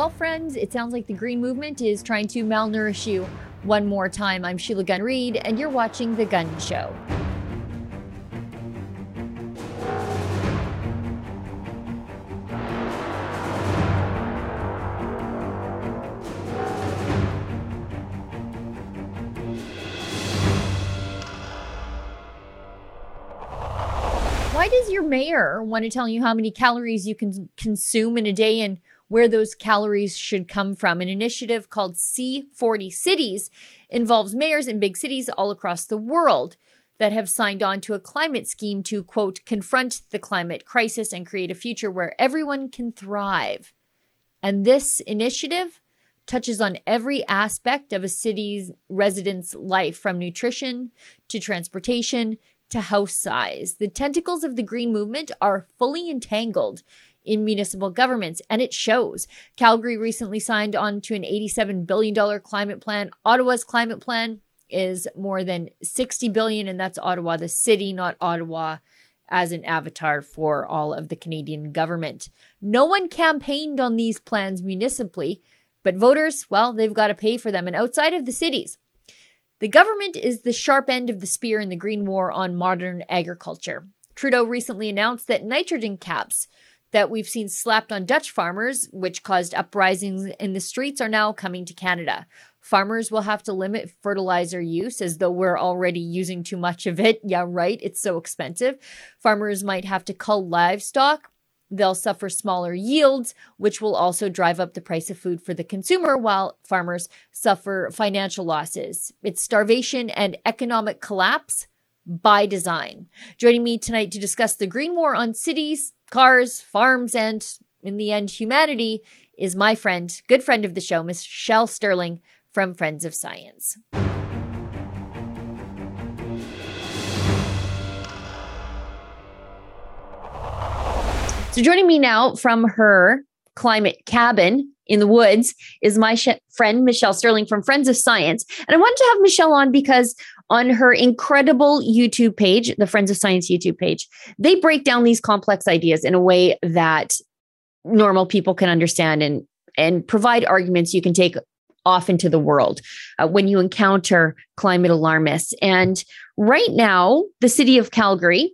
Well, friends, it sounds like the Green Movement is trying to malnourish you one more time. I'm Sheila Gunn Reid, and you're watching The Gunn Show. Why does your mayor want to tell you how many calories you can consume in a day and where those calories should come from? An initiative called C40 Cities involves mayors in big cities all across the world that have signed on to a climate scheme to, quote, confront the climate crisis and create a future where everyone can thrive. And this initiative touches on every aspect of a city's residents' life, from nutrition to transportation to house size. The tentacles of the green movement are fully entangled in municipal governments, and it shows. Calgary recently signed on to an $87 billion climate plan. Ottawa's climate plan is more than 60 billion, and that's Ottawa, the city, not Ottawa as an avatar for all of the Canadian government. No one campaigned on these plans municipally, but voters, well, they've got to pay for them. And outside of the cities, the government is the sharp end of the spear in the Green War on modern agriculture. Trudeau recently announced that nitrogen caps that we've seen slapped on Dutch farmers, which caused uprisings in the streets, are now coming to Canada. Farmers will have to limit fertilizer use as though we're already using too much of it. Yeah, right. It's so expensive. Farmers might have to cull livestock They'll suffer smaller yields, which will also drive up the price of food for the consumer, while farmers suffer financial losses. It's starvation and economic collapse by design. Joining me tonight to discuss the green war on cities, cars, farms, and in the end, humanity is my friend, good friend of the show, Michelle Sterling from Friends of Science. So joining me now from her climate cabin in the woods is my sh- friend Michelle Sterling from Friends of Science. And I wanted to have Michelle on because on her incredible YouTube page, the Friends of Science YouTube page, they break down these complex ideas in a way that normal people can understand and and provide arguments you can take off into the world uh, when you encounter climate alarmists. And right now, the city of Calgary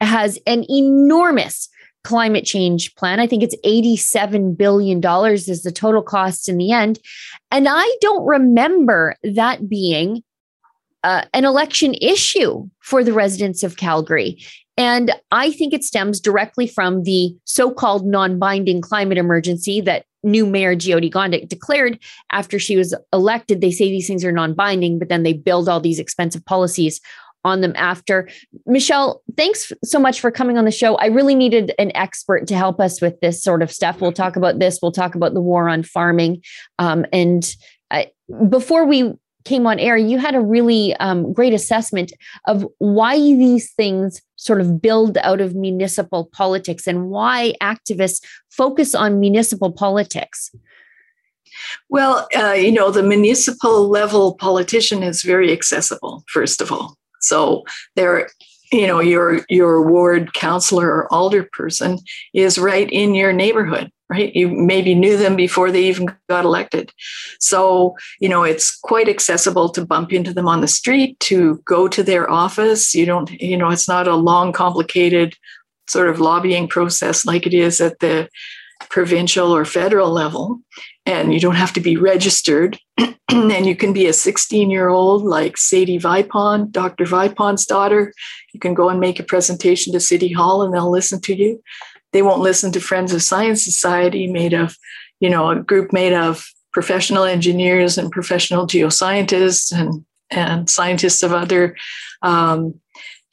has an enormous climate change plan. I think it's $87 billion is the total cost in the end. And I don't remember that being uh, an election issue for the residents of Calgary. And I think it stems directly from the so called non binding climate emergency that new mayor Jyoti Gondek declared after she was elected. They say these things are non binding, but then they build all these expensive policies on them after. Michelle, thanks so much for coming on the show. I really needed an expert to help us with this sort of stuff. We'll talk about this. We'll talk about the war on farming. Um, and uh, before we came on air, you had a really um, great assessment of why these things sort of build out of municipal politics and why activists focus on municipal politics. Well, uh, you know, the municipal level politician is very accessible, first of all. So there, you know, your your ward counselor or alderperson is right in your neighborhood, right? You maybe knew them before they even got elected. So, you know, it's quite accessible to bump into them on the street, to go to their office. You don't, you know, it's not a long, complicated sort of lobbying process like it is at the provincial or federal level and you don't have to be registered. and you can be a 16 year old like Sadie Vipond, Dr. Vipond's daughter. You can go and make a presentation to City Hall and they'll listen to you. They won't listen to Friends of Science Society made of, you know, a group made of professional engineers and professional geoscientists and, and scientists of other um,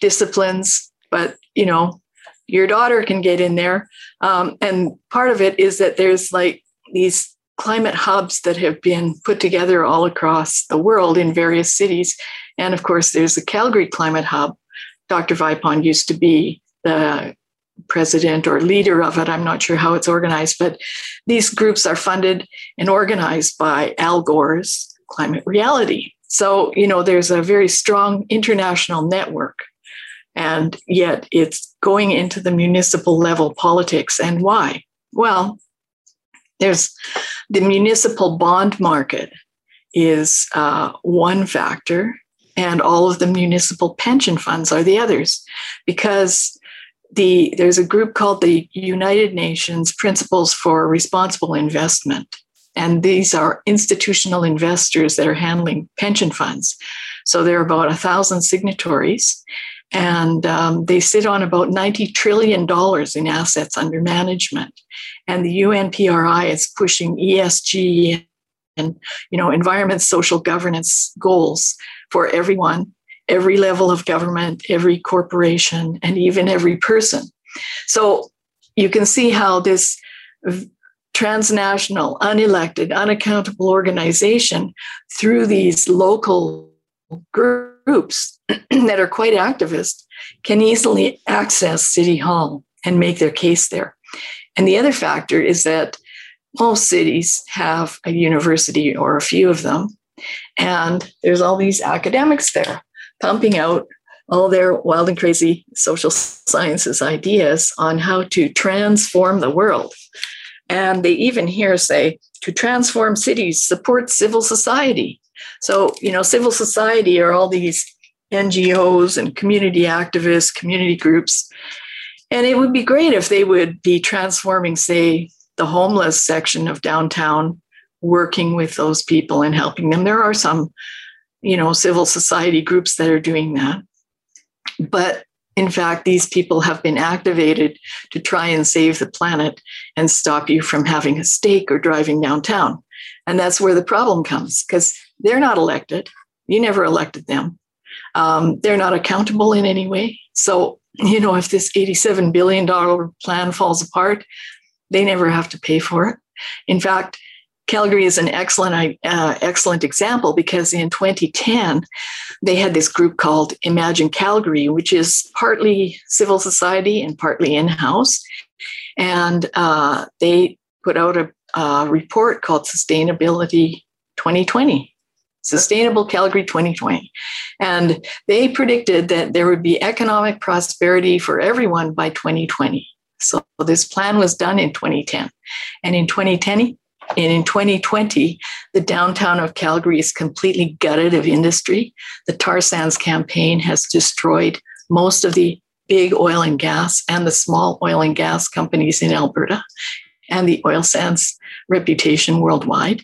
disciplines. But, you know, your daughter can get in there. Um, and part of it is that there's like these climate hubs that have been put together all across the world in various cities. And of course, there's the Calgary Climate Hub. Dr. Vipond used to be the president or leader of it. I'm not sure how it's organized, but these groups are funded and organized by Al Gore's Climate Reality. So, you know, there's a very strong international network. And yet it's going into the municipal level politics. And why? Well, There's the municipal bond market is uh, one factor, and all of the municipal pension funds are the others, because the there's a group called the United Nations Principles for Responsible Investment, and these are institutional investors that are handling pension funds. So there are about a thousand signatories, and um, they sit on about $90 trillion in assets under management. And the UNPRI is pushing ESG and you know environment social governance goals for everyone every level of government every corporation and even every person so you can see how this transnational unelected unaccountable organization through these local groups that are quite activist can easily access city hall and make their case there and the other factor is that most cities have a university or a few of them. And there's all these academics there pumping out all their wild and crazy social sciences ideas on how to transform the world. And they even here say to transform cities, support civil society. So, you know, civil society are all these NGOs and community activists, community groups. And it would be great if they would be transforming, say, the homeless section of downtown working with those people and helping them there are some you know civil society groups that are doing that. But in fact these people have been activated to try and save the planet and stop you from having a steak or driving downtown. And that's where the problem comes because they're not elected. You never elected them. Um, they're not accountable in any way. So you know if this 87 billion dollar plan falls apart they never have to pay for it. In fact, Calgary is an excellent, uh, excellent example because in 2010, they had this group called Imagine Calgary, which is partly civil society and partly in house. And uh, they put out a, a report called Sustainability 2020. Sustainable Calgary 2020. And they predicted that there would be economic prosperity for everyone by 2020. So this plan was done in 2010. And in 2010, and in 2020, the downtown of Calgary is completely gutted of industry. The tar sands campaign has destroyed most of the big oil and gas and the small oil and gas companies in Alberta and the oil sands reputation worldwide.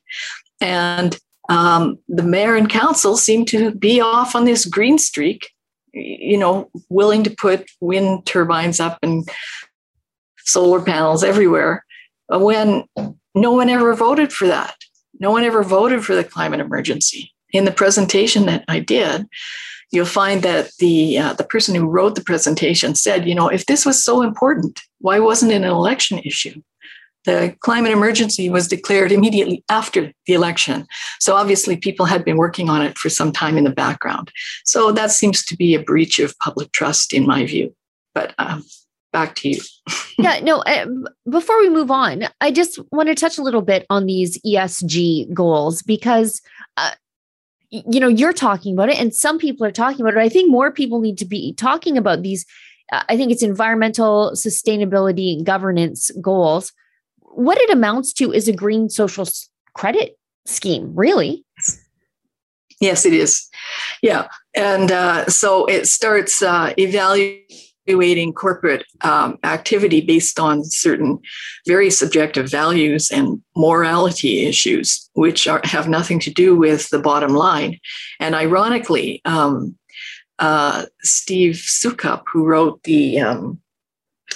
And um, the mayor and council seem to be off on this green streak, you know, willing to put wind turbines up and solar panels everywhere when no one ever voted for that. No one ever voted for the climate emergency. In the presentation that I did, you'll find that the uh, the person who wrote the presentation said, you know, if this was so important, why wasn't it an election issue? The climate emergency was declared immediately after the election. So obviously, people had been working on it for some time in the background. So that seems to be a breach of public trust, in my view. But um, back to you. Yeah, no, uh, before we move on, I just want to touch a little bit on these ESG goals because uh, you know, you're talking about it and some people are talking about it. I think more people need to be talking about these uh, I think it's environmental sustainability and governance goals. What it amounts to is a green social credit scheme, really. Yes, it is. Yeah. And uh, so it starts uh, evaluating evaluating corporate um, activity based on certain very subjective values and morality issues, which are, have nothing to do with the bottom line. And ironically, um, uh, Steve Soukup, who wrote the um,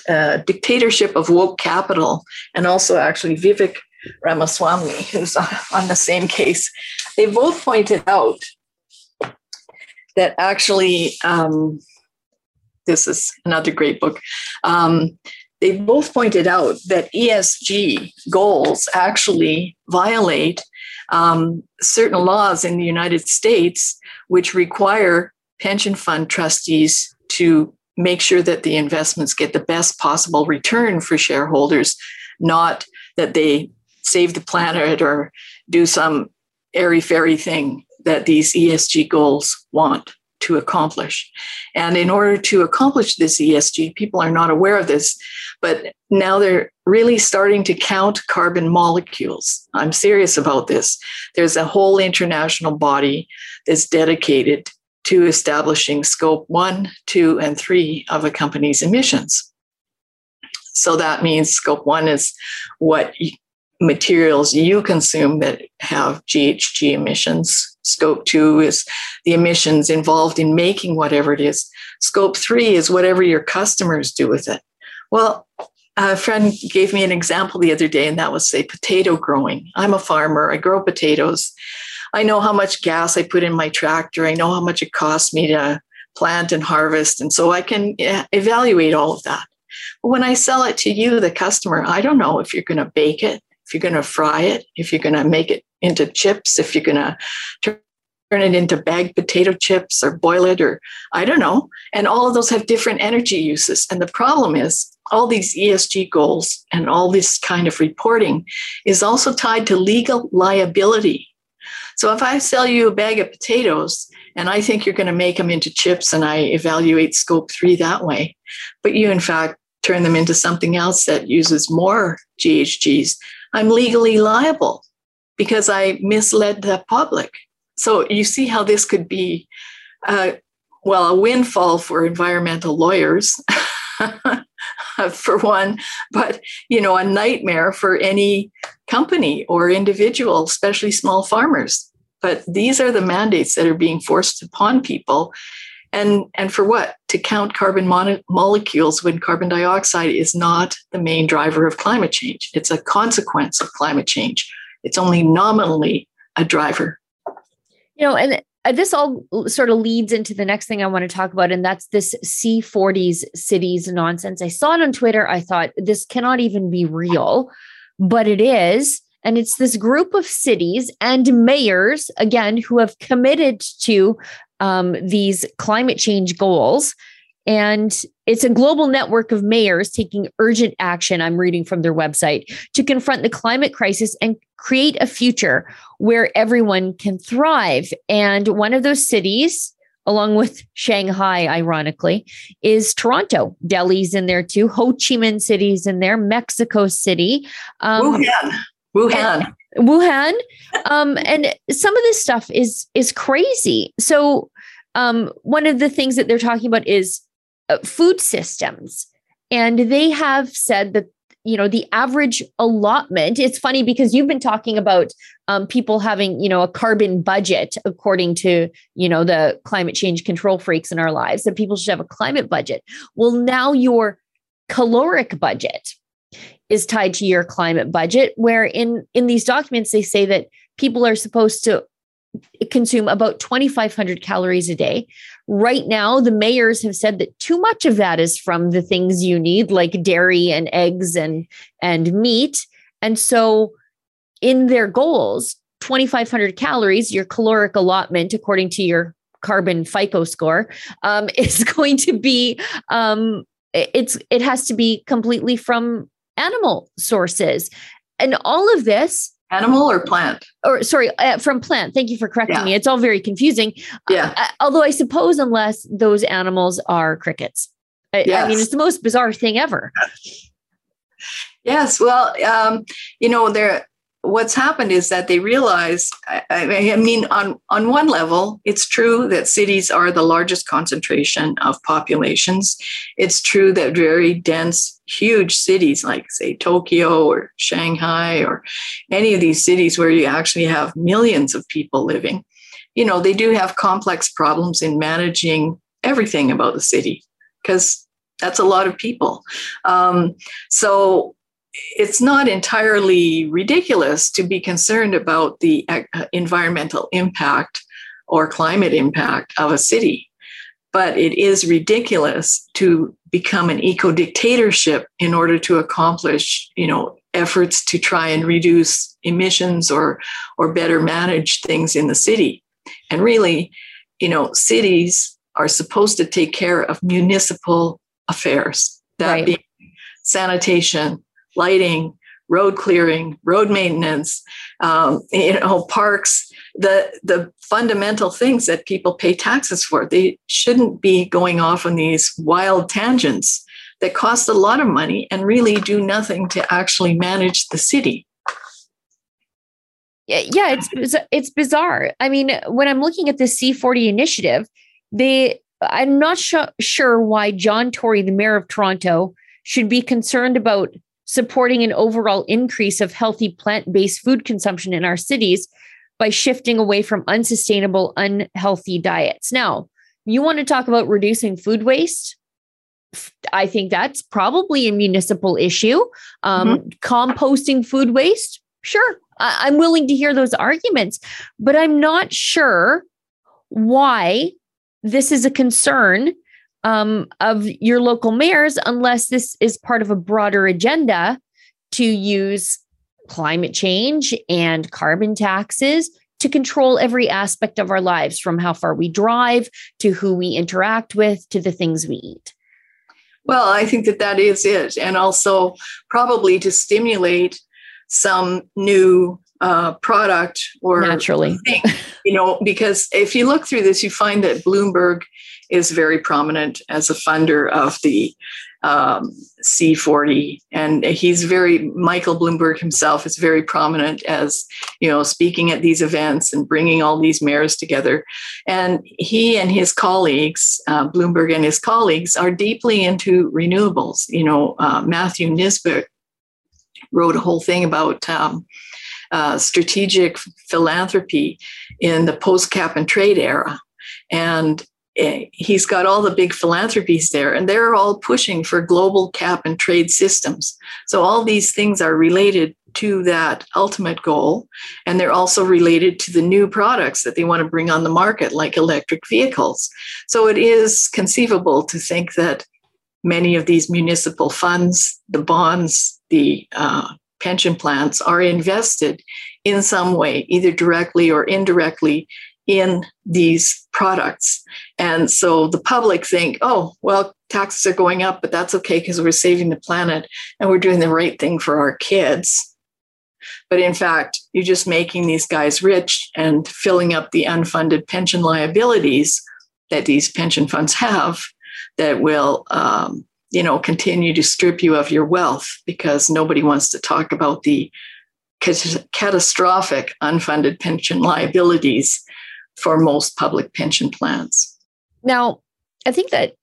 uh, Dictatorship of Woke Capital, and also actually Vivek Ramaswamy, who's on the same case, they both pointed out that actually um, this is another great book. Um, they both pointed out that ESG goals actually violate um, certain laws in the United States, which require pension fund trustees to make sure that the investments get the best possible return for shareholders, not that they save the planet or do some airy fairy thing that these ESG goals want to accomplish. And in order to accomplish this ESG, people are not aware of this, but now they're really starting to count carbon molecules. I'm serious about this. There's a whole international body that's dedicated to establishing scope one, two, and three of a company's emissions. So that means scope one is what materials you consume that have GHG emissions. Scope two is the emissions involved in making whatever it is. Scope three is whatever your customers do with it. Well, a friend gave me an example the other day, and that was say potato growing. I'm a farmer, I grow potatoes. I know how much gas I put in my tractor, I know how much it costs me to plant and harvest. And so I can eh, evaluate all of that. But when I sell it to you, the customer, I don't know if you're going to bake it, if you're going to fry it, if you're going to make it into chips, if you're going to turn it into bagged potato chips or boil it, or I don't know. And all of those have different energy uses. And the problem is, all these ESG goals and all this kind of reporting is also tied to legal liability. So if I sell you a bag of potatoes and I think you're going to make them into chips and I evaluate scope three that way, but you in fact turn them into something else that uses more GHGs, I'm legally liable because I misled the public. So you see how this could be, uh, well, a windfall for environmental lawyers, for one, but you know, a nightmare for any company or individual, especially small farmers. But these are the mandates that are being forced upon people. And, and for what? To count carbon mon- molecules when carbon dioxide is not the main driver of climate change. It's a consequence of climate change. It's only nominally a driver. You know, and uh, this all sort of leads into the next thing I want to talk about, and that's this C40s cities nonsense. I saw it on Twitter. I thought this cannot even be real, but it is. And it's this group of cities and mayors, again, who have committed to um, these climate change goals. And it's a global network of mayors taking urgent action, I'm reading from their website, to confront the climate crisis and create a future where everyone can thrive. And one of those cities, along with Shanghai, ironically, is Toronto. Delhi's in there too. Ho Chi Minh City's in there. Mexico City. Um, Wuhan. Wuhan. Wuhan. Um, and some of this stuff is is crazy. So um, one of the things that they're talking about is uh, food systems, and they have said that you know the average allotment. It's funny because you've been talking about um, people having you know a carbon budget according to you know the climate change control freaks in our lives that people should have a climate budget. Well, now your caloric budget is tied to your climate budget where in in these documents they say that people are supposed to consume about 2500 calories a day. Right now the mayors have said that too much of that is from the things you need like dairy and eggs and and meat. And so in their goals 2500 calories your caloric allotment according to your carbon fico score um, is going to be um, it's it has to be completely from animal sources. And all of this animal or plant? Or sorry uh, from plant. Thank you for correcting yeah. me. It's all very confusing. Yeah. Uh, although i suppose unless those animals are crickets. Yes. I, I mean it's the most bizarre thing ever. Yes. Well um, you know there what's happened is that they realize I, mean on on one level it's true that cities are the largest concentration of populations. It's true that very dense huge cities like say tokyo or shanghai or any of these cities where you actually have millions of people living you know they do have complex problems in managing everything about the city because that's a lot of people. Um, so it's not entirely ridiculous to be concerned about the uh, environmental impact or climate impact of a city. But it is ridiculous to become an eco dictatorship in order to accomplish, you know, efforts to try and reduce emissions or or better manage things in the city. And really, you know, cities are supposed to take care of municipal affairs, that right. being sanitation, lighting, road clearing, road maintenance, um, you know, parks, the the fundamental things that people pay taxes for. They shouldn't be going off on these wild tangents that cost a lot of money and really do nothing to actually manage the city. Yeah, it's it's bizarre. I mean, when I'm looking at the C40 initiative, they I'm not sh- sure why John Tory, the mayor of Toronto, should be concerned about supporting an overall increase of healthy plant-based food consumption in our cities by shifting away from unsustainable, unhealthy diets. Now, you want to talk about reducing food waste? I think that's probably a municipal issue. Um, mm-hmm. Composting food waste, sure, I- I'm willing to hear those arguments, but I'm not sure why this is a concern um, of your local mayors unless this is part of a broader agenda to use climate change and carbon taxes to control every aspect of our lives from how far we drive to who we interact with to the things we eat. Well, I think that that is it. And also, probably to stimulate some new uh, product or naturally, thing, you know, because if you look through this, you find that Bloomberg is very prominent as a funder of the um, C40, and he's very Michael Bloomberg himself is very prominent as you know speaking at these events and bringing all these mayors together. And he and his colleagues, uh, Bloomberg and his colleagues, are deeply into renewables. You know, uh, Matthew Nisbet wrote a whole thing about. Um, uh, strategic philanthropy in the post cap and trade era. And he's got all the big philanthropies there, and they're all pushing for global cap and trade systems. So, all these things are related to that ultimate goal, and they're also related to the new products that they want to bring on the market, like electric vehicles. So, it is conceivable to think that many of these municipal funds, the bonds, the uh, pension plans are invested in some way, either directly or indirectly, in these products. And so the public think, oh, well, taxes are going up, but that's okay because we're saving the planet and we're doing the right thing for our kids. But in fact, you're just making these guys rich and filling up the unfunded pension liabilities that these pension funds have that will, um, you know, continue to strip you of your wealth because nobody wants to talk about the catastrophic unfunded pension liabilities for most public pension plans. Now, I think that,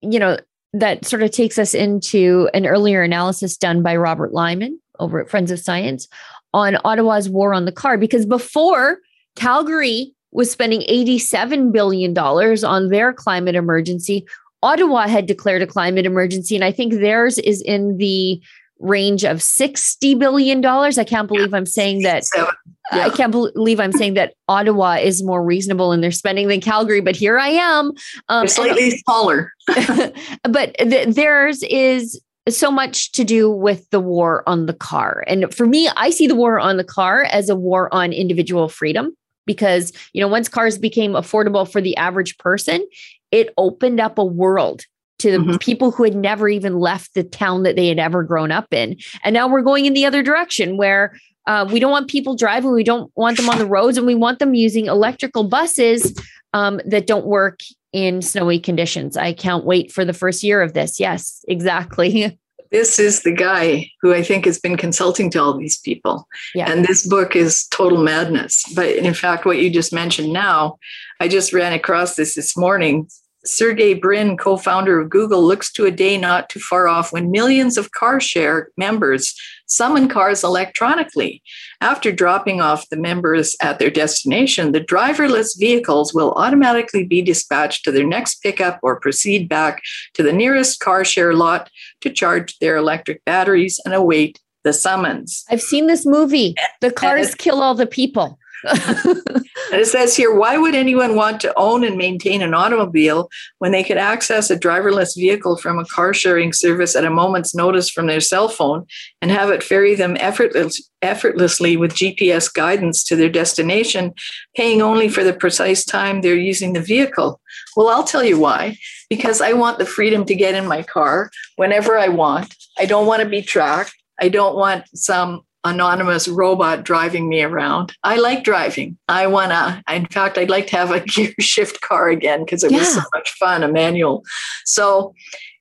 you know, that sort of takes us into an earlier analysis done by Robert Lyman over at Friends of Science on Ottawa's war on the car. Because before Calgary was spending $87 billion on their climate emergency, Ottawa had declared a climate emergency. And I think theirs is in the range of $60 billion. I can't believe I'm saying that. Yeah. I can't believe I'm saying that Ottawa is more reasonable in their spending than Calgary, but here I am. Um, slightly and, smaller. but th- theirs is so much to do with the war on the car. And for me, I see the war on the car as a war on individual freedom because, you know, once cars became affordable for the average person, it opened up a world to the mm-hmm. people who had never even left the town that they had ever grown up in. And now we're going in the other direction where uh, we don't want people driving, we don't want them on the roads, and we want them using electrical buses um, that don't work in snowy conditions. I can't wait for the first year of this. Yes, exactly. This is the guy who I think has been consulting to all these people. Yeah. And this book is total madness. But in fact, what you just mentioned now, I just ran across this this morning. Sergey Brin, co founder of Google, looks to a day not too far off when millions of car share members summon cars electronically. After dropping off the members at their destination, the driverless vehicles will automatically be dispatched to their next pickup or proceed back to the nearest car share lot to charge their electric batteries and await the summons. I've seen this movie. The cars kill all the people it says here, why would anyone want to own and maintain an automobile when they could access a driverless vehicle from a car sharing service at a moment's notice from their cell phone and have it ferry them effortless, effortlessly with GPS guidance to their destination, paying only for the precise time they're using the vehicle? Well, I'll tell you why. Because I want the freedom to get in my car whenever I want. I don't want to be tracked. I don't want some anonymous robot driving me around. I like driving. I want to, in fact, I'd like to have a gear shift car again because it yeah. was so much fun, a manual. So,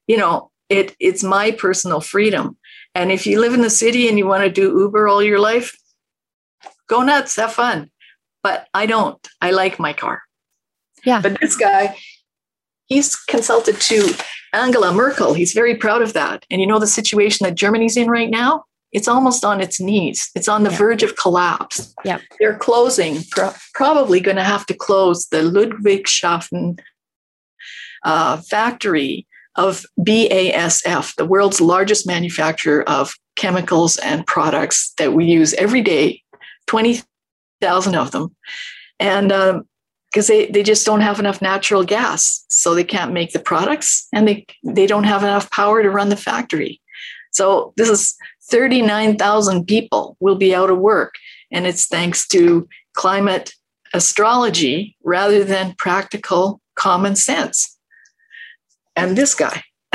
you know, it, it's my personal freedom. And if you live in the city and you want to do Uber all your life, go nuts, have fun. But I don't. I like my car. Yeah. But this guy, he's consulted to Angela Merkel. He's very proud of that. And you know the situation that Germany's in right now? It's almost on its knees. It's on the yeah. verge of collapse. Yeah. They're closing, pro- probably going to have to close the Ludwigshafen uh, factory of BASF, the world's largest manufacturer of chemicals and products that we use every day, 20,000 of them. And because um, they, they just don't have enough natural gas, so they can't make the products and they, they don't have enough power to run the factory. So this is 39,000 people will be out of work. And it's thanks to climate astrology rather than practical common sense. And this guy.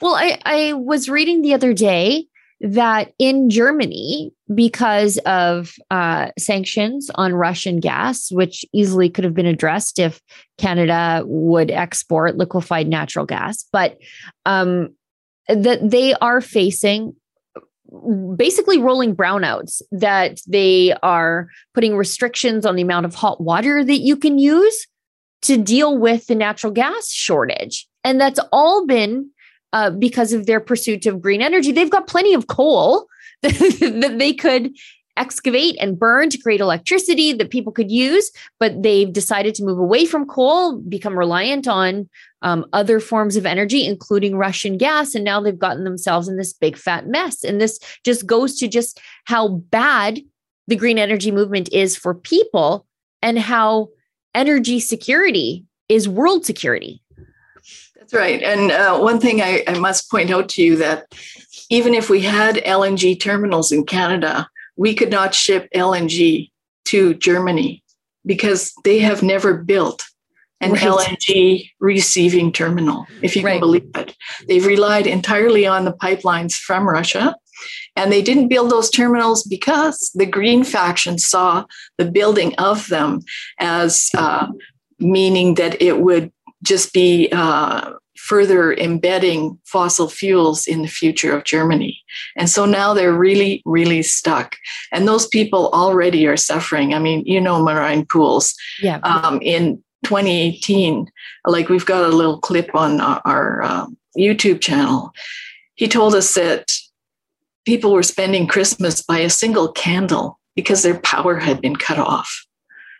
well, I, I was reading the other day that in Germany, because of uh, sanctions on Russian gas, which easily could have been addressed if Canada would export liquefied natural gas, but um, that they are facing basically rolling brownouts that they are putting restrictions on the amount of hot water that you can use to deal with the natural gas shortage. And that's all been uh, because of their pursuit of green energy. They've got plenty of coal that they could excavate and burn to create electricity that people could use, but they've decided to move away from coal, become reliant on um, other forms of energy, including Russian gas. And now they've gotten themselves in this big fat mess. And this just goes to just how bad the green energy movement is for people and how energy security is world security. That's right. And uh, one thing I, I must point out to you that even if we had LNG terminals in Canada, we could not ship LNG to Germany because they have never built an right. LNG receiving terminal, if you right. can believe it. They've relied entirely on the pipelines from Russia. And they didn't build those terminals because the Green faction saw the building of them as uh, meaning that it would just be uh, further embedding fossil fuels in the future of Germany. And so now they're really, really stuck. And those people already are suffering. I mean, you know, Marijn Poels. Yeah. Um, in 2018, like we've got a little clip on our, our um, YouTube channel. He told us that people were spending Christmas by a single candle because their power had been cut off.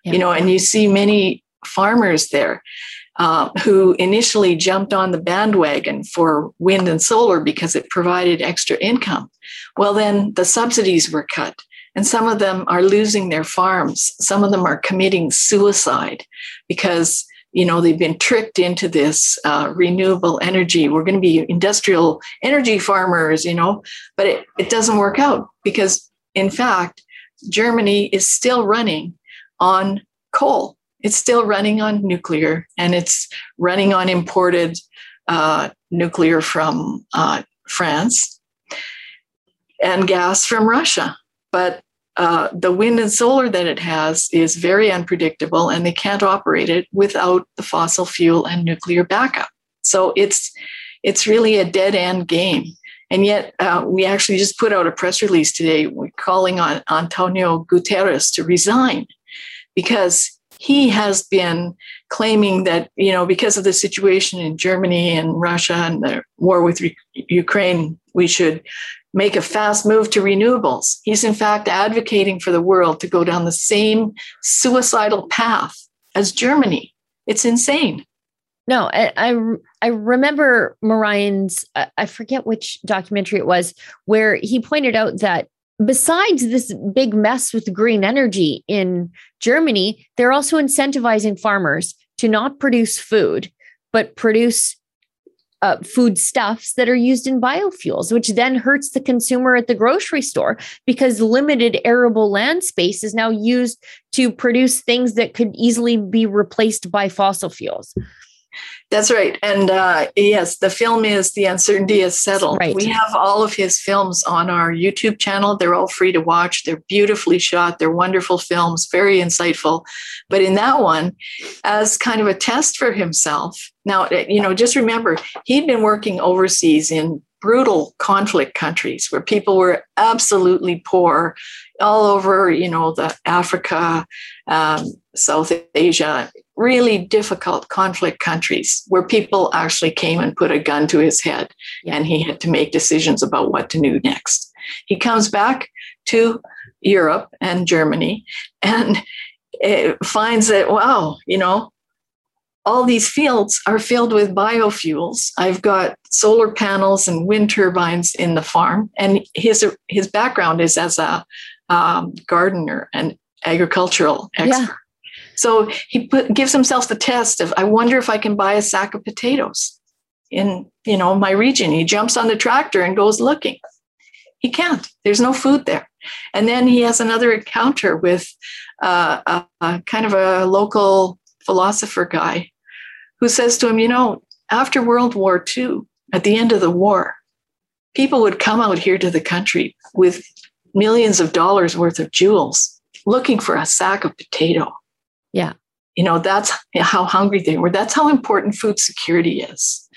Yeah. You know, and you see many farmers there uh, who initially jumped on the bandwagon for wind and solar because it provided extra income. Well, then the subsidies were cut. And some of them are losing their farms. Some of them are committing suicide because you know they've been tricked into this uh, renewable energy we're going to be industrial energy farmers you know but it, it doesn't work out because in fact germany is still running on coal it's still running on nuclear and it's running on imported uh, nuclear from uh, France and gas from Russia. But uh, the wind and solar that it has is very unpredictable and they can't operate it without the fossil fuel and nuclear backup. So it's it's really a dead end game. And yet, uh, we actually just put out a press release today calling on Antonio Guterres to resign because he has been claiming that, you know, because of the situation in Germany and Russia and the war with re- Ukraine, we should make a fast move to renewables. He's in fact advocating for the world to go down the same suicidal path as Germany. It's insane. No, I, I, I remember Marijn's, I forget which documentary it was, where he pointed out that besides this big mess with green energy in Germany, they're also incentivizing farmers to not produce food, but produce uh, food stuffs that are used in biofuels, which then hurts the consumer at the grocery store because limited arable land space is now used to produce things that could easily be replaced by fossil fuels. That's right. And uh, yes, the film is The Uncertainty is Settled. Right. We have all of his films on our YouTube channel. They're all free to watch. They're beautifully shot. They're wonderful films, very insightful. But in that one, as kind of a test for himself, now, eh, you know, just remember, he'd been working overseas in brutal conflict countries where people were absolutely poor all over, you know, the Africa, um, South Asia, really difficult conflict countries where people actually came and put a gun to his head and he had to make decisions about what to do next. He comes back to Europe and Germany and finds that, wow, you know, all these fields are filled with biofuels. I've got solar panels and wind turbines in the farm, and his his background is as a um, gardener and agricultural expert. Yeah. So he put, gives himself the test of, I wonder if I can buy a sack of potatoes in, you know, my region. He jumps on the tractor and goes looking. He can't. There's no food there. And then he has another encounter with uh, a, a kind of a local philosopher guy who says to him, you know, after World War II, at the end of the war, people would come out here to the country with millions of dollars worth of jewels looking for a sack of potato. Yeah. You know, that's how hungry they were. That's how important food security is.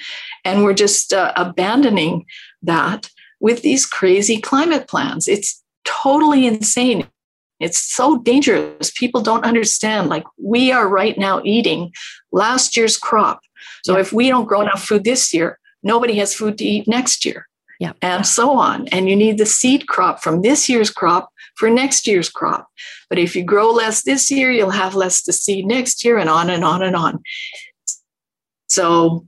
And we're just uh, abandoning that with these crazy climate plans. It's totally insane. It's so dangerous. People don't understand. Like, we are right now eating last year's crop. So, yeah. if we don't grow enough food this year, nobody has food to eat next year. Yeah. And so on. And you need the seed crop from this year's crop for next year's crop. But if you grow less this year, you'll have less to seed next year, and on and on and on. So,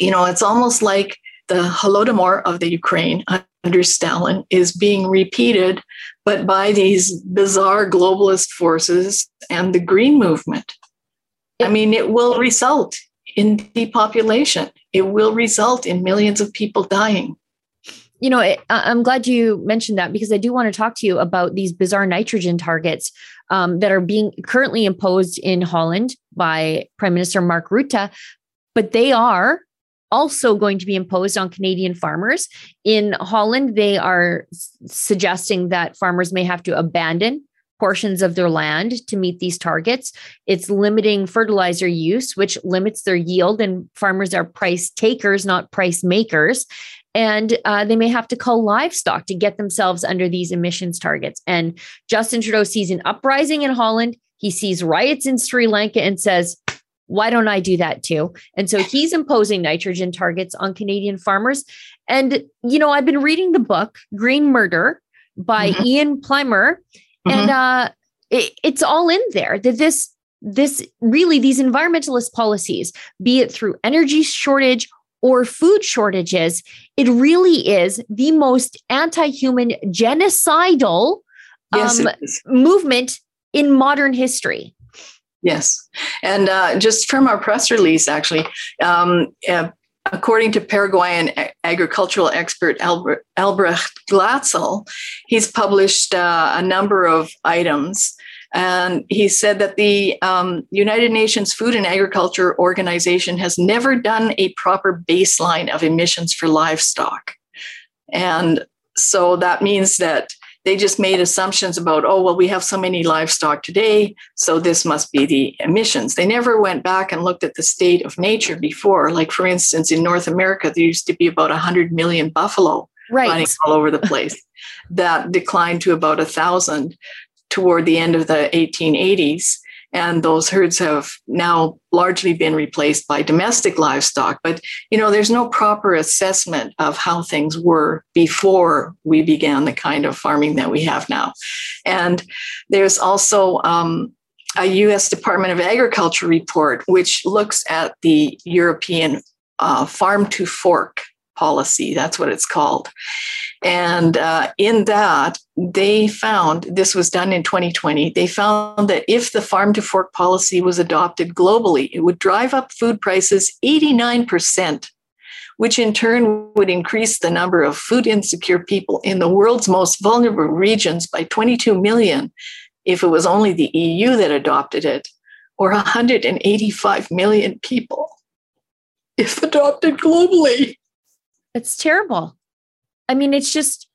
you know, it's almost like the Holodomor of the Ukraine under Stalin is being repeated, but by these bizarre globalist forces and the Green Movement. I mean, it will result in depopulation. It will result in millions of people dying you know, I'm glad you mentioned that because I do want to talk to you about these bizarre nitrogen targets um, that are being currently imposed in Holland by Prime Minister Mark Rutte, but they are also going to be imposed on Canadian farmers. In Holland, they are suggesting that farmers may have to abandon portions of their land to meet these targets. It's limiting fertilizer use, which limits their yield, and farmers are price takers, not price makers and uh, they may have to cull livestock to get themselves under these emissions targets. And Justin Trudeau sees an uprising in Holland. He sees riots in Sri Lanka and says, why don't I do that too? And so he's imposing nitrogen targets on Canadian farmers. And, you know, I've been reading the book Green Murder by mm-hmm. Ian Plimer, mm-hmm. and uh, it, it's all in there that this this really these environmentalist policies be it through energy shortage or food shortages, it really is the most anti human genocidal yes, um, movement in modern history. Yes. And uh, just from our press release, actually, um, uh, according to Paraguayan agricultural expert Albrecht, Glatzle, he's published uh, a number of items and he said that the um, United Nations Food and Agriculture Organization has never done a proper baseline of emissions for livestock. And so that means that they just made assumptions about, oh, well, we have so many livestock today, so this must be the emissions. They never went back and looked at the state of nature before. Like, for instance, in North America, there used to be about 100 million buffalo right. running all over the place. that declined to about a thousand toward the end of the 1880s. And those herds have now largely been replaced by domestic livestock. But, you know, there's no proper assessment of how things were before we began the kind of farming that we have now. And there's also um, a US Department of Agriculture report, which looks at the European uh, farm to fork policy. That's what it's called. And uh, in that, they found this was done in 2020. They found that if the farm to fork policy was adopted globally, it would drive up food prices 89%, which in turn would increase the number of food insecure people in the world's most vulnerable regions by 22 million if it was only the EU that adopted it, or 185 million people. if adopted globally. It's terrible. I mean, it's just,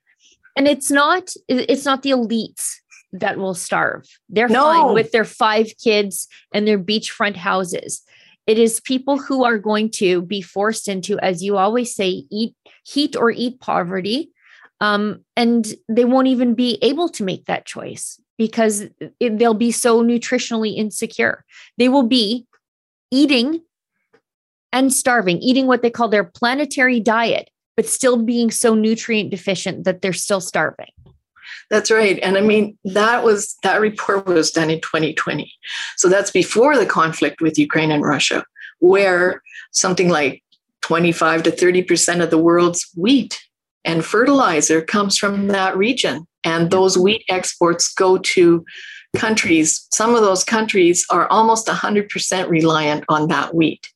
and it's not, it's not the elites that will starve. They're no. fine with their five kids and their beachfront houses. It is people who are going to be forced into, as you always say, eat heat or eat poverty. Um, and they won't even be able to make that choice because it, they'll be so nutritionally insecure. They will be eating and starving, eating what they call their planetary diet, but still being so nutrient deficient that they're still starving. That's right. And I mean, that was that report was done in 2020. So that's before the conflict with Ukraine and Russia, where something like 25 to 30% of the world's wheat and fertilizer comes from that region. And those wheat exports go to countries. Some of those countries are almost 100% reliant on that wheat.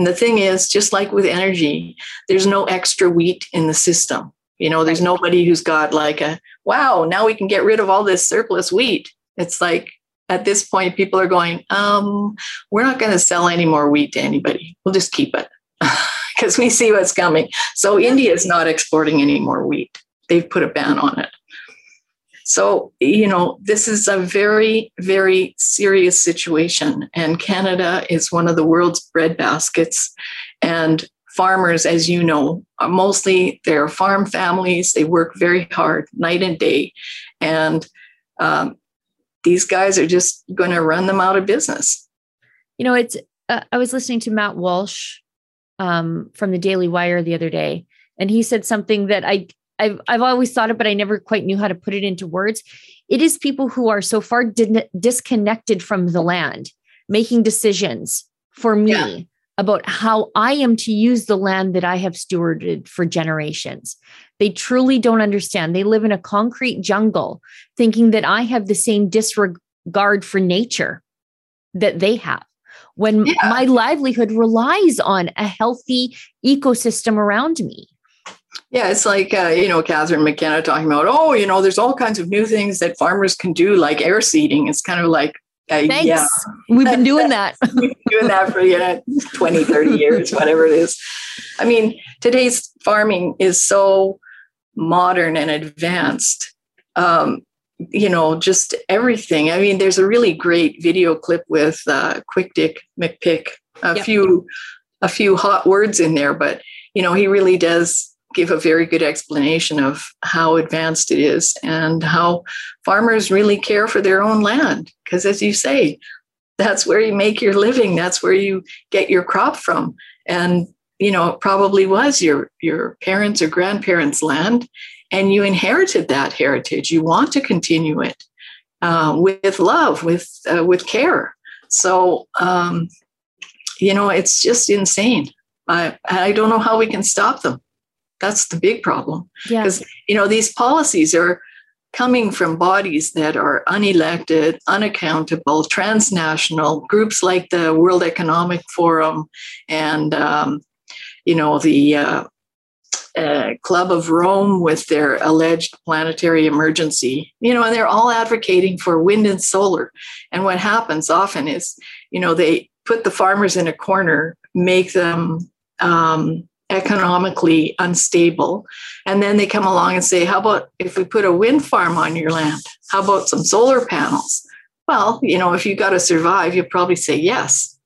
And the thing is, just like with energy, there's no extra wheat in the system. You know, there's nobody who's got like a, wow, now we can get rid of all this surplus wheat. It's like at this point, people are going, um, we're not going to sell any more wheat to anybody. We'll just keep it because we see what's coming. So India is not exporting any more wheat. They've put a ban on it. So, you know, this is a very, very serious situation. And Canada is one of the world's bread baskets. And farmers, as you know, are mostly they're farm families. They work very hard night and day. And um, these guys are just going to run them out of business. You know, it's, uh, I was listening to Matt Walsh um, from the Daily Wire the other day, and he said something that I I've I've always thought it, but I never quite knew how to put it into words. It is people who are so far di- disconnected from the land, making decisions for me yeah. about how I am to use the land that I have stewarded for generations. They truly don't understand. They live in a concrete jungle, thinking that I have the same disregard for nature that they have when yeah. my livelihood relies on a healthy ecosystem around me. Yeah, it's like, uh, you know, Catherine McKenna talking about, oh, you know, there's all kinds of new things that farmers can do, like air seeding. It's kind of like, uh, Thanks. Yeah. We've been doing that. We've been doing that for, you know, 20, 30 years, whatever it is. I mean, today's farming is so modern and advanced. Um, you know, just everything. I mean, there's a really great video clip with uh, Quick Dick McDick. A yep. few, a few hot words in there, but you know, he really does give a very good explanation of how advanced it is and how farmers really care for their own land. Because as you say, that's where you make your living. That's where you get your crop from. And you know, it probably was your your parents or grandparents' land and you inherited that heritage. You want to continue it uh, with love, with uh, with care. So um, you know, it's just insane. I I don't know how we can stop them. That's the big problem. Because you know these policies are coming from bodies that are unelected, unaccountable, transnational groups like the World Economic Forum and um, you know the uh, uh, Club of Rome with their alleged planetary emergency, you know, and they're all advocating for wind and solar. And what happens often is, you know, they put the farmers in a corner, make them um, economically unstable. And then they come along and say, How about if we put a wind farm on your land? How about some solar panels? Well, you know, if you got to survive, you'll probably say yes.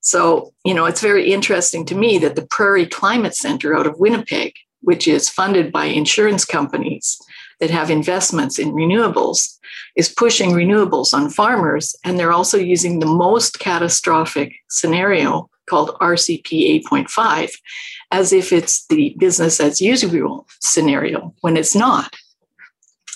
So, you know, it's very interesting to me that the Prairie Climate Center out of Winnipeg, which is funded by insurance companies that have investments in renewables, is pushing renewables on farmers. And they're also using the most catastrophic scenario called RCP 8.5 as if it's the business as usual scenario when it's not.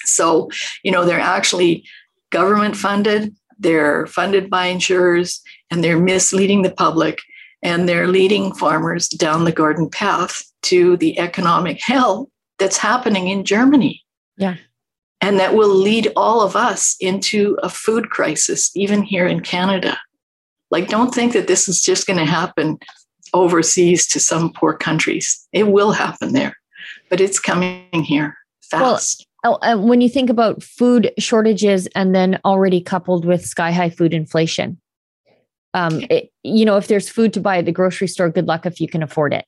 So, you know, they're actually government funded, they're funded by insurers, and they're misleading the public and they're leading farmers down the garden path to the economic hell that's happening in Germany. Yeah. And that will lead all of us into a food crisis, even here in Canada. Like, don't think that this is just going to happen overseas to some poor countries. It will happen there, but it's coming here fast. Well, oh, when you think about food shortages and then already coupled with sky high food inflation, Um, it, you know, if there's food to buy at the grocery store, good luck if you can afford it.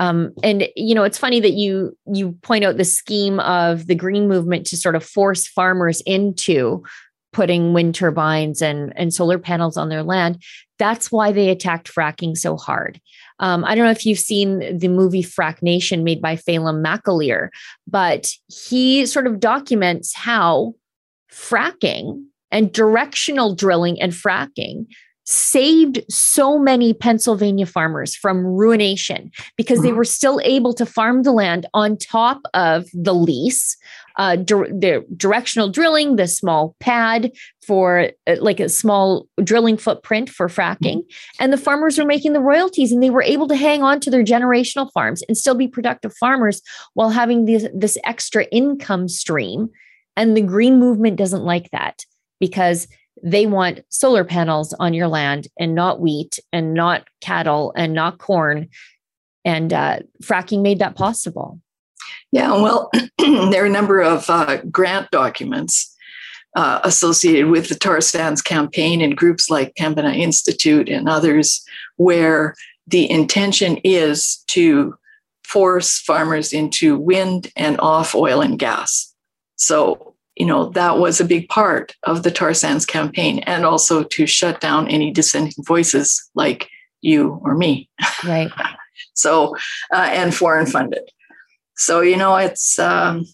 Um, and you know, it's funny that you you point out the scheme of the green movement to sort of force farmers into putting wind turbines and and solar panels on their land. That's why they attacked fracking so hard. Um, I don't know if you've seen the movie Frack Nation made by Phelim McAleer, but he sort of documents how fracking and directional drilling and fracking saved so many Pennsylvania farmers from ruination because they mm-hmm. were still able to farm the land on top of the lease, uh, the directional drilling, the small pad for uh, like a small drilling footprint for fracking. Mm-hmm. And the farmers were making the royalties and they were able to hang on to their generational farms and still be productive farmers while having this, this extra income stream. And the green movement doesn't like that because they want solar panels on your land and not wheat and not cattle and not corn. And uh, fracking made that possible. Yeah, well, there are a number of uh, grant documents uh, associated with the tar sands campaign and groups like Pembina Institute and others, where the intention is to force farmers into wind and off oil and gas. So you know, that was a big part of the tar sands campaign and also to shut down any dissenting voices like you or me. Right. so, uh, and foreign funded. So, you know, it's, um,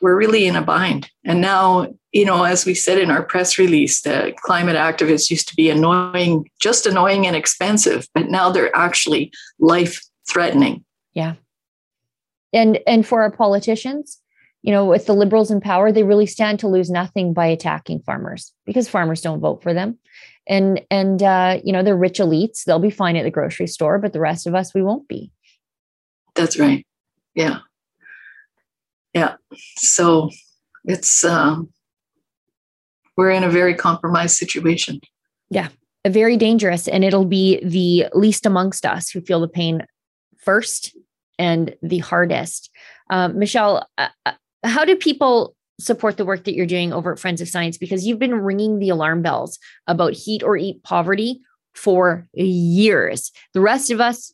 we're really in a bind. And now, you know, as we said in our press release, the climate activists used to be annoying, just annoying and expensive, but now they're actually life threatening. Yeah. And and for our politicians, you know, with the liberals in power, they really stand to lose nothing by attacking farmers because farmers don't vote for them. And and uh, you know, they're rich elites, they'll be fine at the grocery store, but the rest of us we won't be. That's right. Yeah. Yeah. So it's um we're in a very compromised situation. Yeah. Very dangerous. And it'll be the least amongst us who feel the pain first and the hardest. Um, Michelle, uh, uh how do people support the work that you're doing over at Friends of Science? Because you've been ringing the alarm bells about heat or eat poverty for years. The rest of us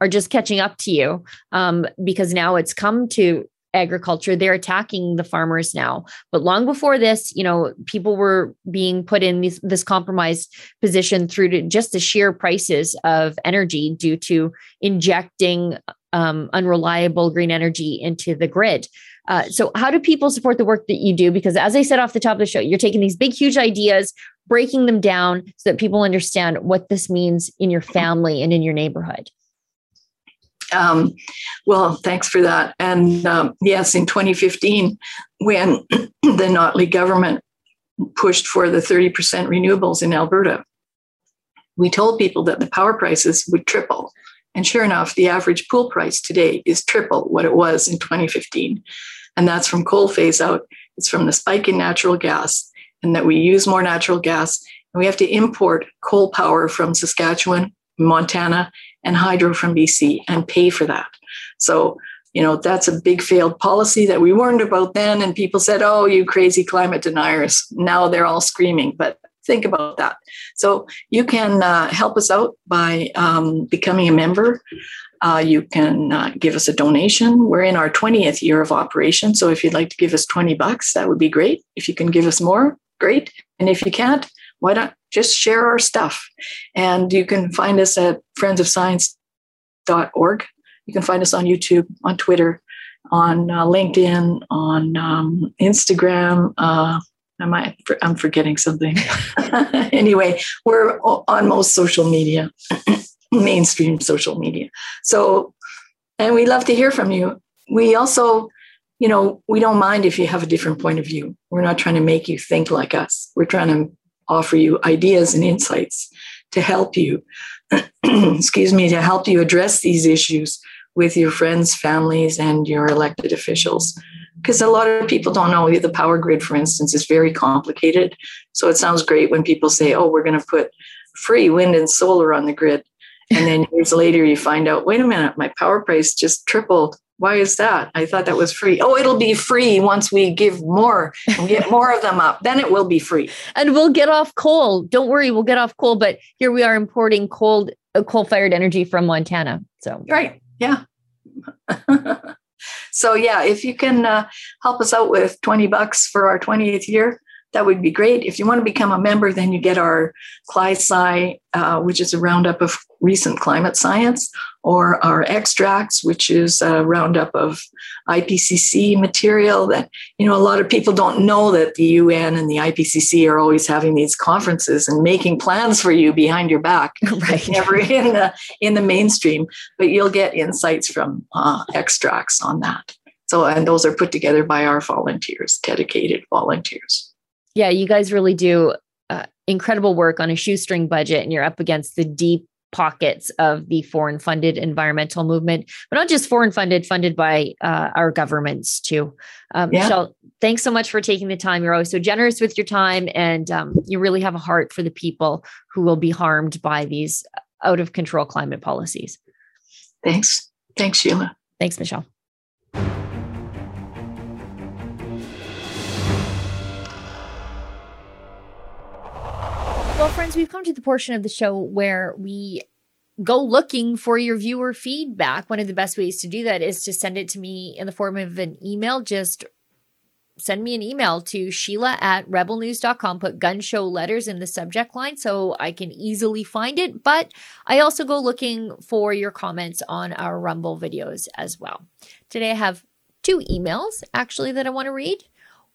are just catching up to you um, because now it's come to agriculture they're attacking the farmers now but long before this you know people were being put in this, this compromised position through to just the sheer prices of energy due to injecting um, unreliable green energy into the grid uh, so, how do people support the work that you do? Because, as I said off the top of the show, you're taking these big, huge ideas, breaking them down so that people understand what this means in your family and in your neighborhood. Um, well, thanks for that. And um, yes, in 2015, when the Notley government pushed for the 30% renewables in Alberta, we told people that the power prices would triple. And sure enough, the average pool price today is triple what it was in 2015. And that's from coal phase out. It's from the spike in natural gas, and that we use more natural gas. And we have to import coal power from Saskatchewan, Montana, and hydro from BC and pay for that. So, you know, that's a big failed policy that we warned about then. And people said, oh, you crazy climate deniers. Now they're all screaming. But think about that. So you can uh, help us out by um, becoming a member. Uh, you can uh, give us a donation. We're in our 20th year of operation. So if you'd like to give us 20 bucks, that would be great. If you can give us more, great. And if you can't, why not just share our stuff? And you can find us at friendsofscience.org. You can find us on YouTube, on Twitter, on uh, LinkedIn, on um, Instagram. Uh, Am I? I'm forgetting something. anyway, we're on most social media, mainstream social media. So, and we love to hear from you. We also, you know, we don't mind if you have a different point of view. We're not trying to make you think like us. We're trying to offer you ideas and insights to help you, excuse me, to help you address these issues with your friends, families, and your elected officials because a lot of people don't know the power grid, for instance, is very complicated. So it sounds great when people say, oh, we're going to put free wind and solar on the grid. And then years later, you find out, wait a minute, my power price just tripled Why is that? I thought that was free. Oh, it'll be free once we give more and get more of them up. Then it will be free. And we'll get off coal. Don't worry, we'll get off coal. But here we are importing cold, uh, coal-fired energy from Montana. So right, yeah. so yeah, if you can uh, help us out with twenty bucks for our twentieth year, that would be great. If you want to become a member, then you get our CliSci, uh, which is a roundup of recent climate science, or our extracts, which is a roundup of IPCC material that, you know, a lot of people don't know that the UN and the IPCC are always having these conferences and making plans for you behind your back. right. Never in the, in the mainstream, but you'll get insights from uh, extracts on that. So, and those are put together by our volunteers, dedicated volunteers yeah, you guys really do uh, incredible work on a shoestring budget, and you're up against the deep pockets of the foreign funded environmental movement, but not just foreign funded, funded by uh, our governments too. Um, yeah. Michelle, thanks so much for taking the time. You're always so generous with your time, and um, you really have a heart for the people who will be harmed by these out of control climate policies. Thanks. Thanks, Sheila. Thanks, Michelle. Well, friends, we've come to the portion of the show where we go looking for your viewer feedback. One of the best ways to do that is to send it to me in the form of an email. Just send me an email to Sheila at rebelnews.com. Put Gunn Show letters in the subject line so I can easily find it. But I also go looking for your comments on our Rumble videos as well. Today I have two emails actually that I want to read.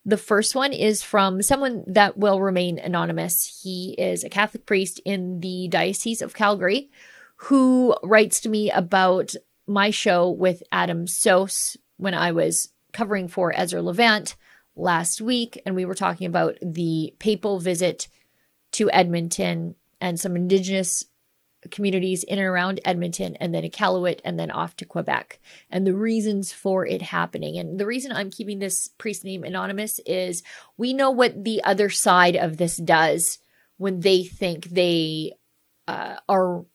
The first one is from someone that will remain anonymous. He is a Catholic priest in the Diocese of Calgary who writes to me about my show with Adam Soos when I was covering for Ezra Levant last week. And we were talking about the papal visit to Edmonton and some Indigenous communities in and around Edmonton and then Iqaluit and then off to Quebec and the reasons for it happening. And the reason I'm keeping this priest name anonymous is we know what the other side of this does when they think they uh, are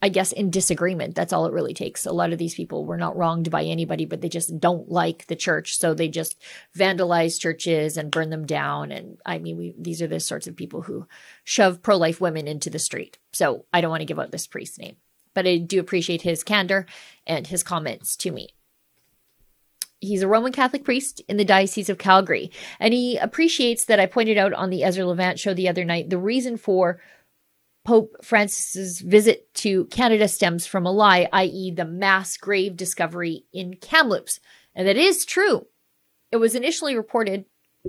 I guess, in disagreement. That's all it really takes. A lot of these people were not wronged by anybody, but they just don't like the church. So they just vandalize churches and burn them down. And I mean, we, these are the sorts of people who shove pro life women into the street. So I don't want to give out this priest's name, but I do appreciate his candor and his comments to me. He's a Roman Catholic priest in the Diocese of Calgary, and he appreciates that I pointed out on the Ezra Levant show the other night the reason for Pope Francis's visit to Canada stems from a lie, i.e., the mass grave discovery in Kamloops. And that is true. It was initially reported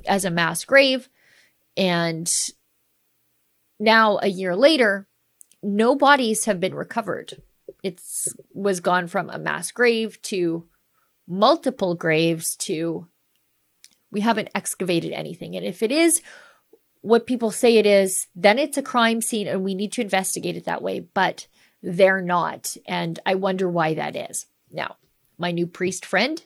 as a mass grave, and now a year later, no bodies have been recovered. It was gone from a mass grave to multiple graves to we haven't excavated anything. And if it is what people say it is, then it's a crime scene and we need to investigate it that way. But they're not. And I wonder why that is. Now, my new priest friend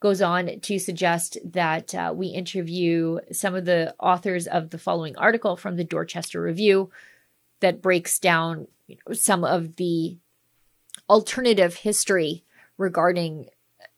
goes on to suggest that uh, we interview some of the authors of the following article from the Dorchester Review that breaks down you know, some of the alternative history regarding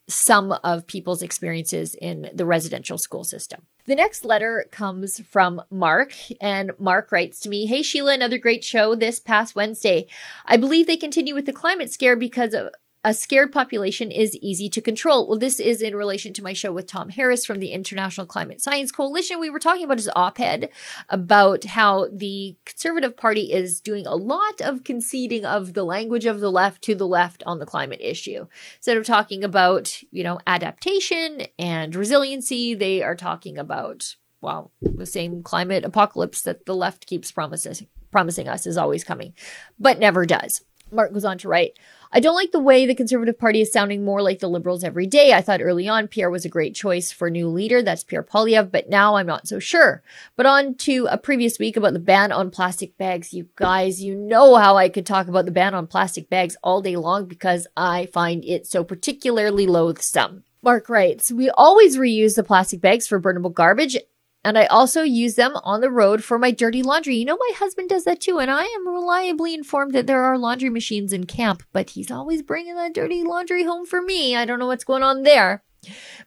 some of people's experiences in the residential school system. The next letter comes from Mark, and Mark writes to me Hey, Sheila, another great show this past Wednesday. I believe they continue with the climate scare because of a scared population is easy to control. Well, this is in relation to my show with Tom Harris from the International Climate Science Coalition. We were talking about his op ed about how the Conservative Party is doing a lot of conceding of the language of the left to the left on the climate issue. Instead of talking about, you know, adaptation and resiliency, they are talking about, well, the same climate apocalypse that the left keeps promising promising us is always coming, but never does. Mark goes on to write, I don't like the way the Conservative Party is sounding more like the Liberals every day. I thought early on Pierre was a great choice for new leader. That's Pierre Poilievre, but now I'm not so sure. But on to a previous week about the ban on plastic bags. You guys, you know how I could talk about the ban on plastic bags all day long because I find it so particularly loathsome. Mark writes, We always reuse the plastic bags for burnable garbage And I also use them on the road for my dirty laundry. You know, my husband does that too. And I am reliably informed that there are laundry machines in camp, but he's always bringing that dirty laundry home for me. I don't know what's going on there.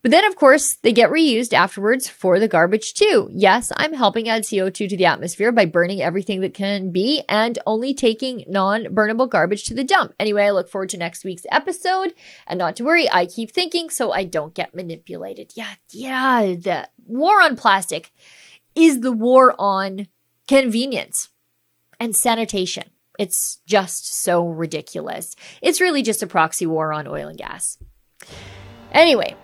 But then, of course, they get reused afterwards for the garbage too. Yes, I'm helping add CO2 to the atmosphere by burning everything that can be and only taking non burnable garbage to the dump. Anyway, I look forward to next week's episode. And not to worry, I keep thinking so I don't get manipulated. Yeah, yeah. The war on plastic is the war on convenience and sanitation. It's just so ridiculous. It's really just a proxy war on oil and gas. Anyway,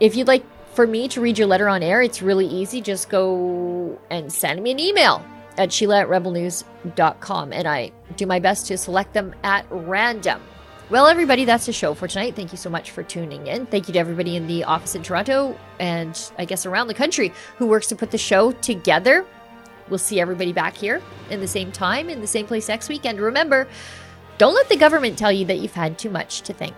if you'd like for me to read your letter on air, it's really easy. Just go and send me an email at sheila at rebelnews.com and I do my best to select them at random. Well, everybody, that's the show for tonight. Thank you so much for tuning in. Thank you to everybody in the office in Toronto and I guess around the country who works to put the show together. We'll see everybody back here in the same time, in the same place next week. And remember, don't let the government tell you that you've had too much to think.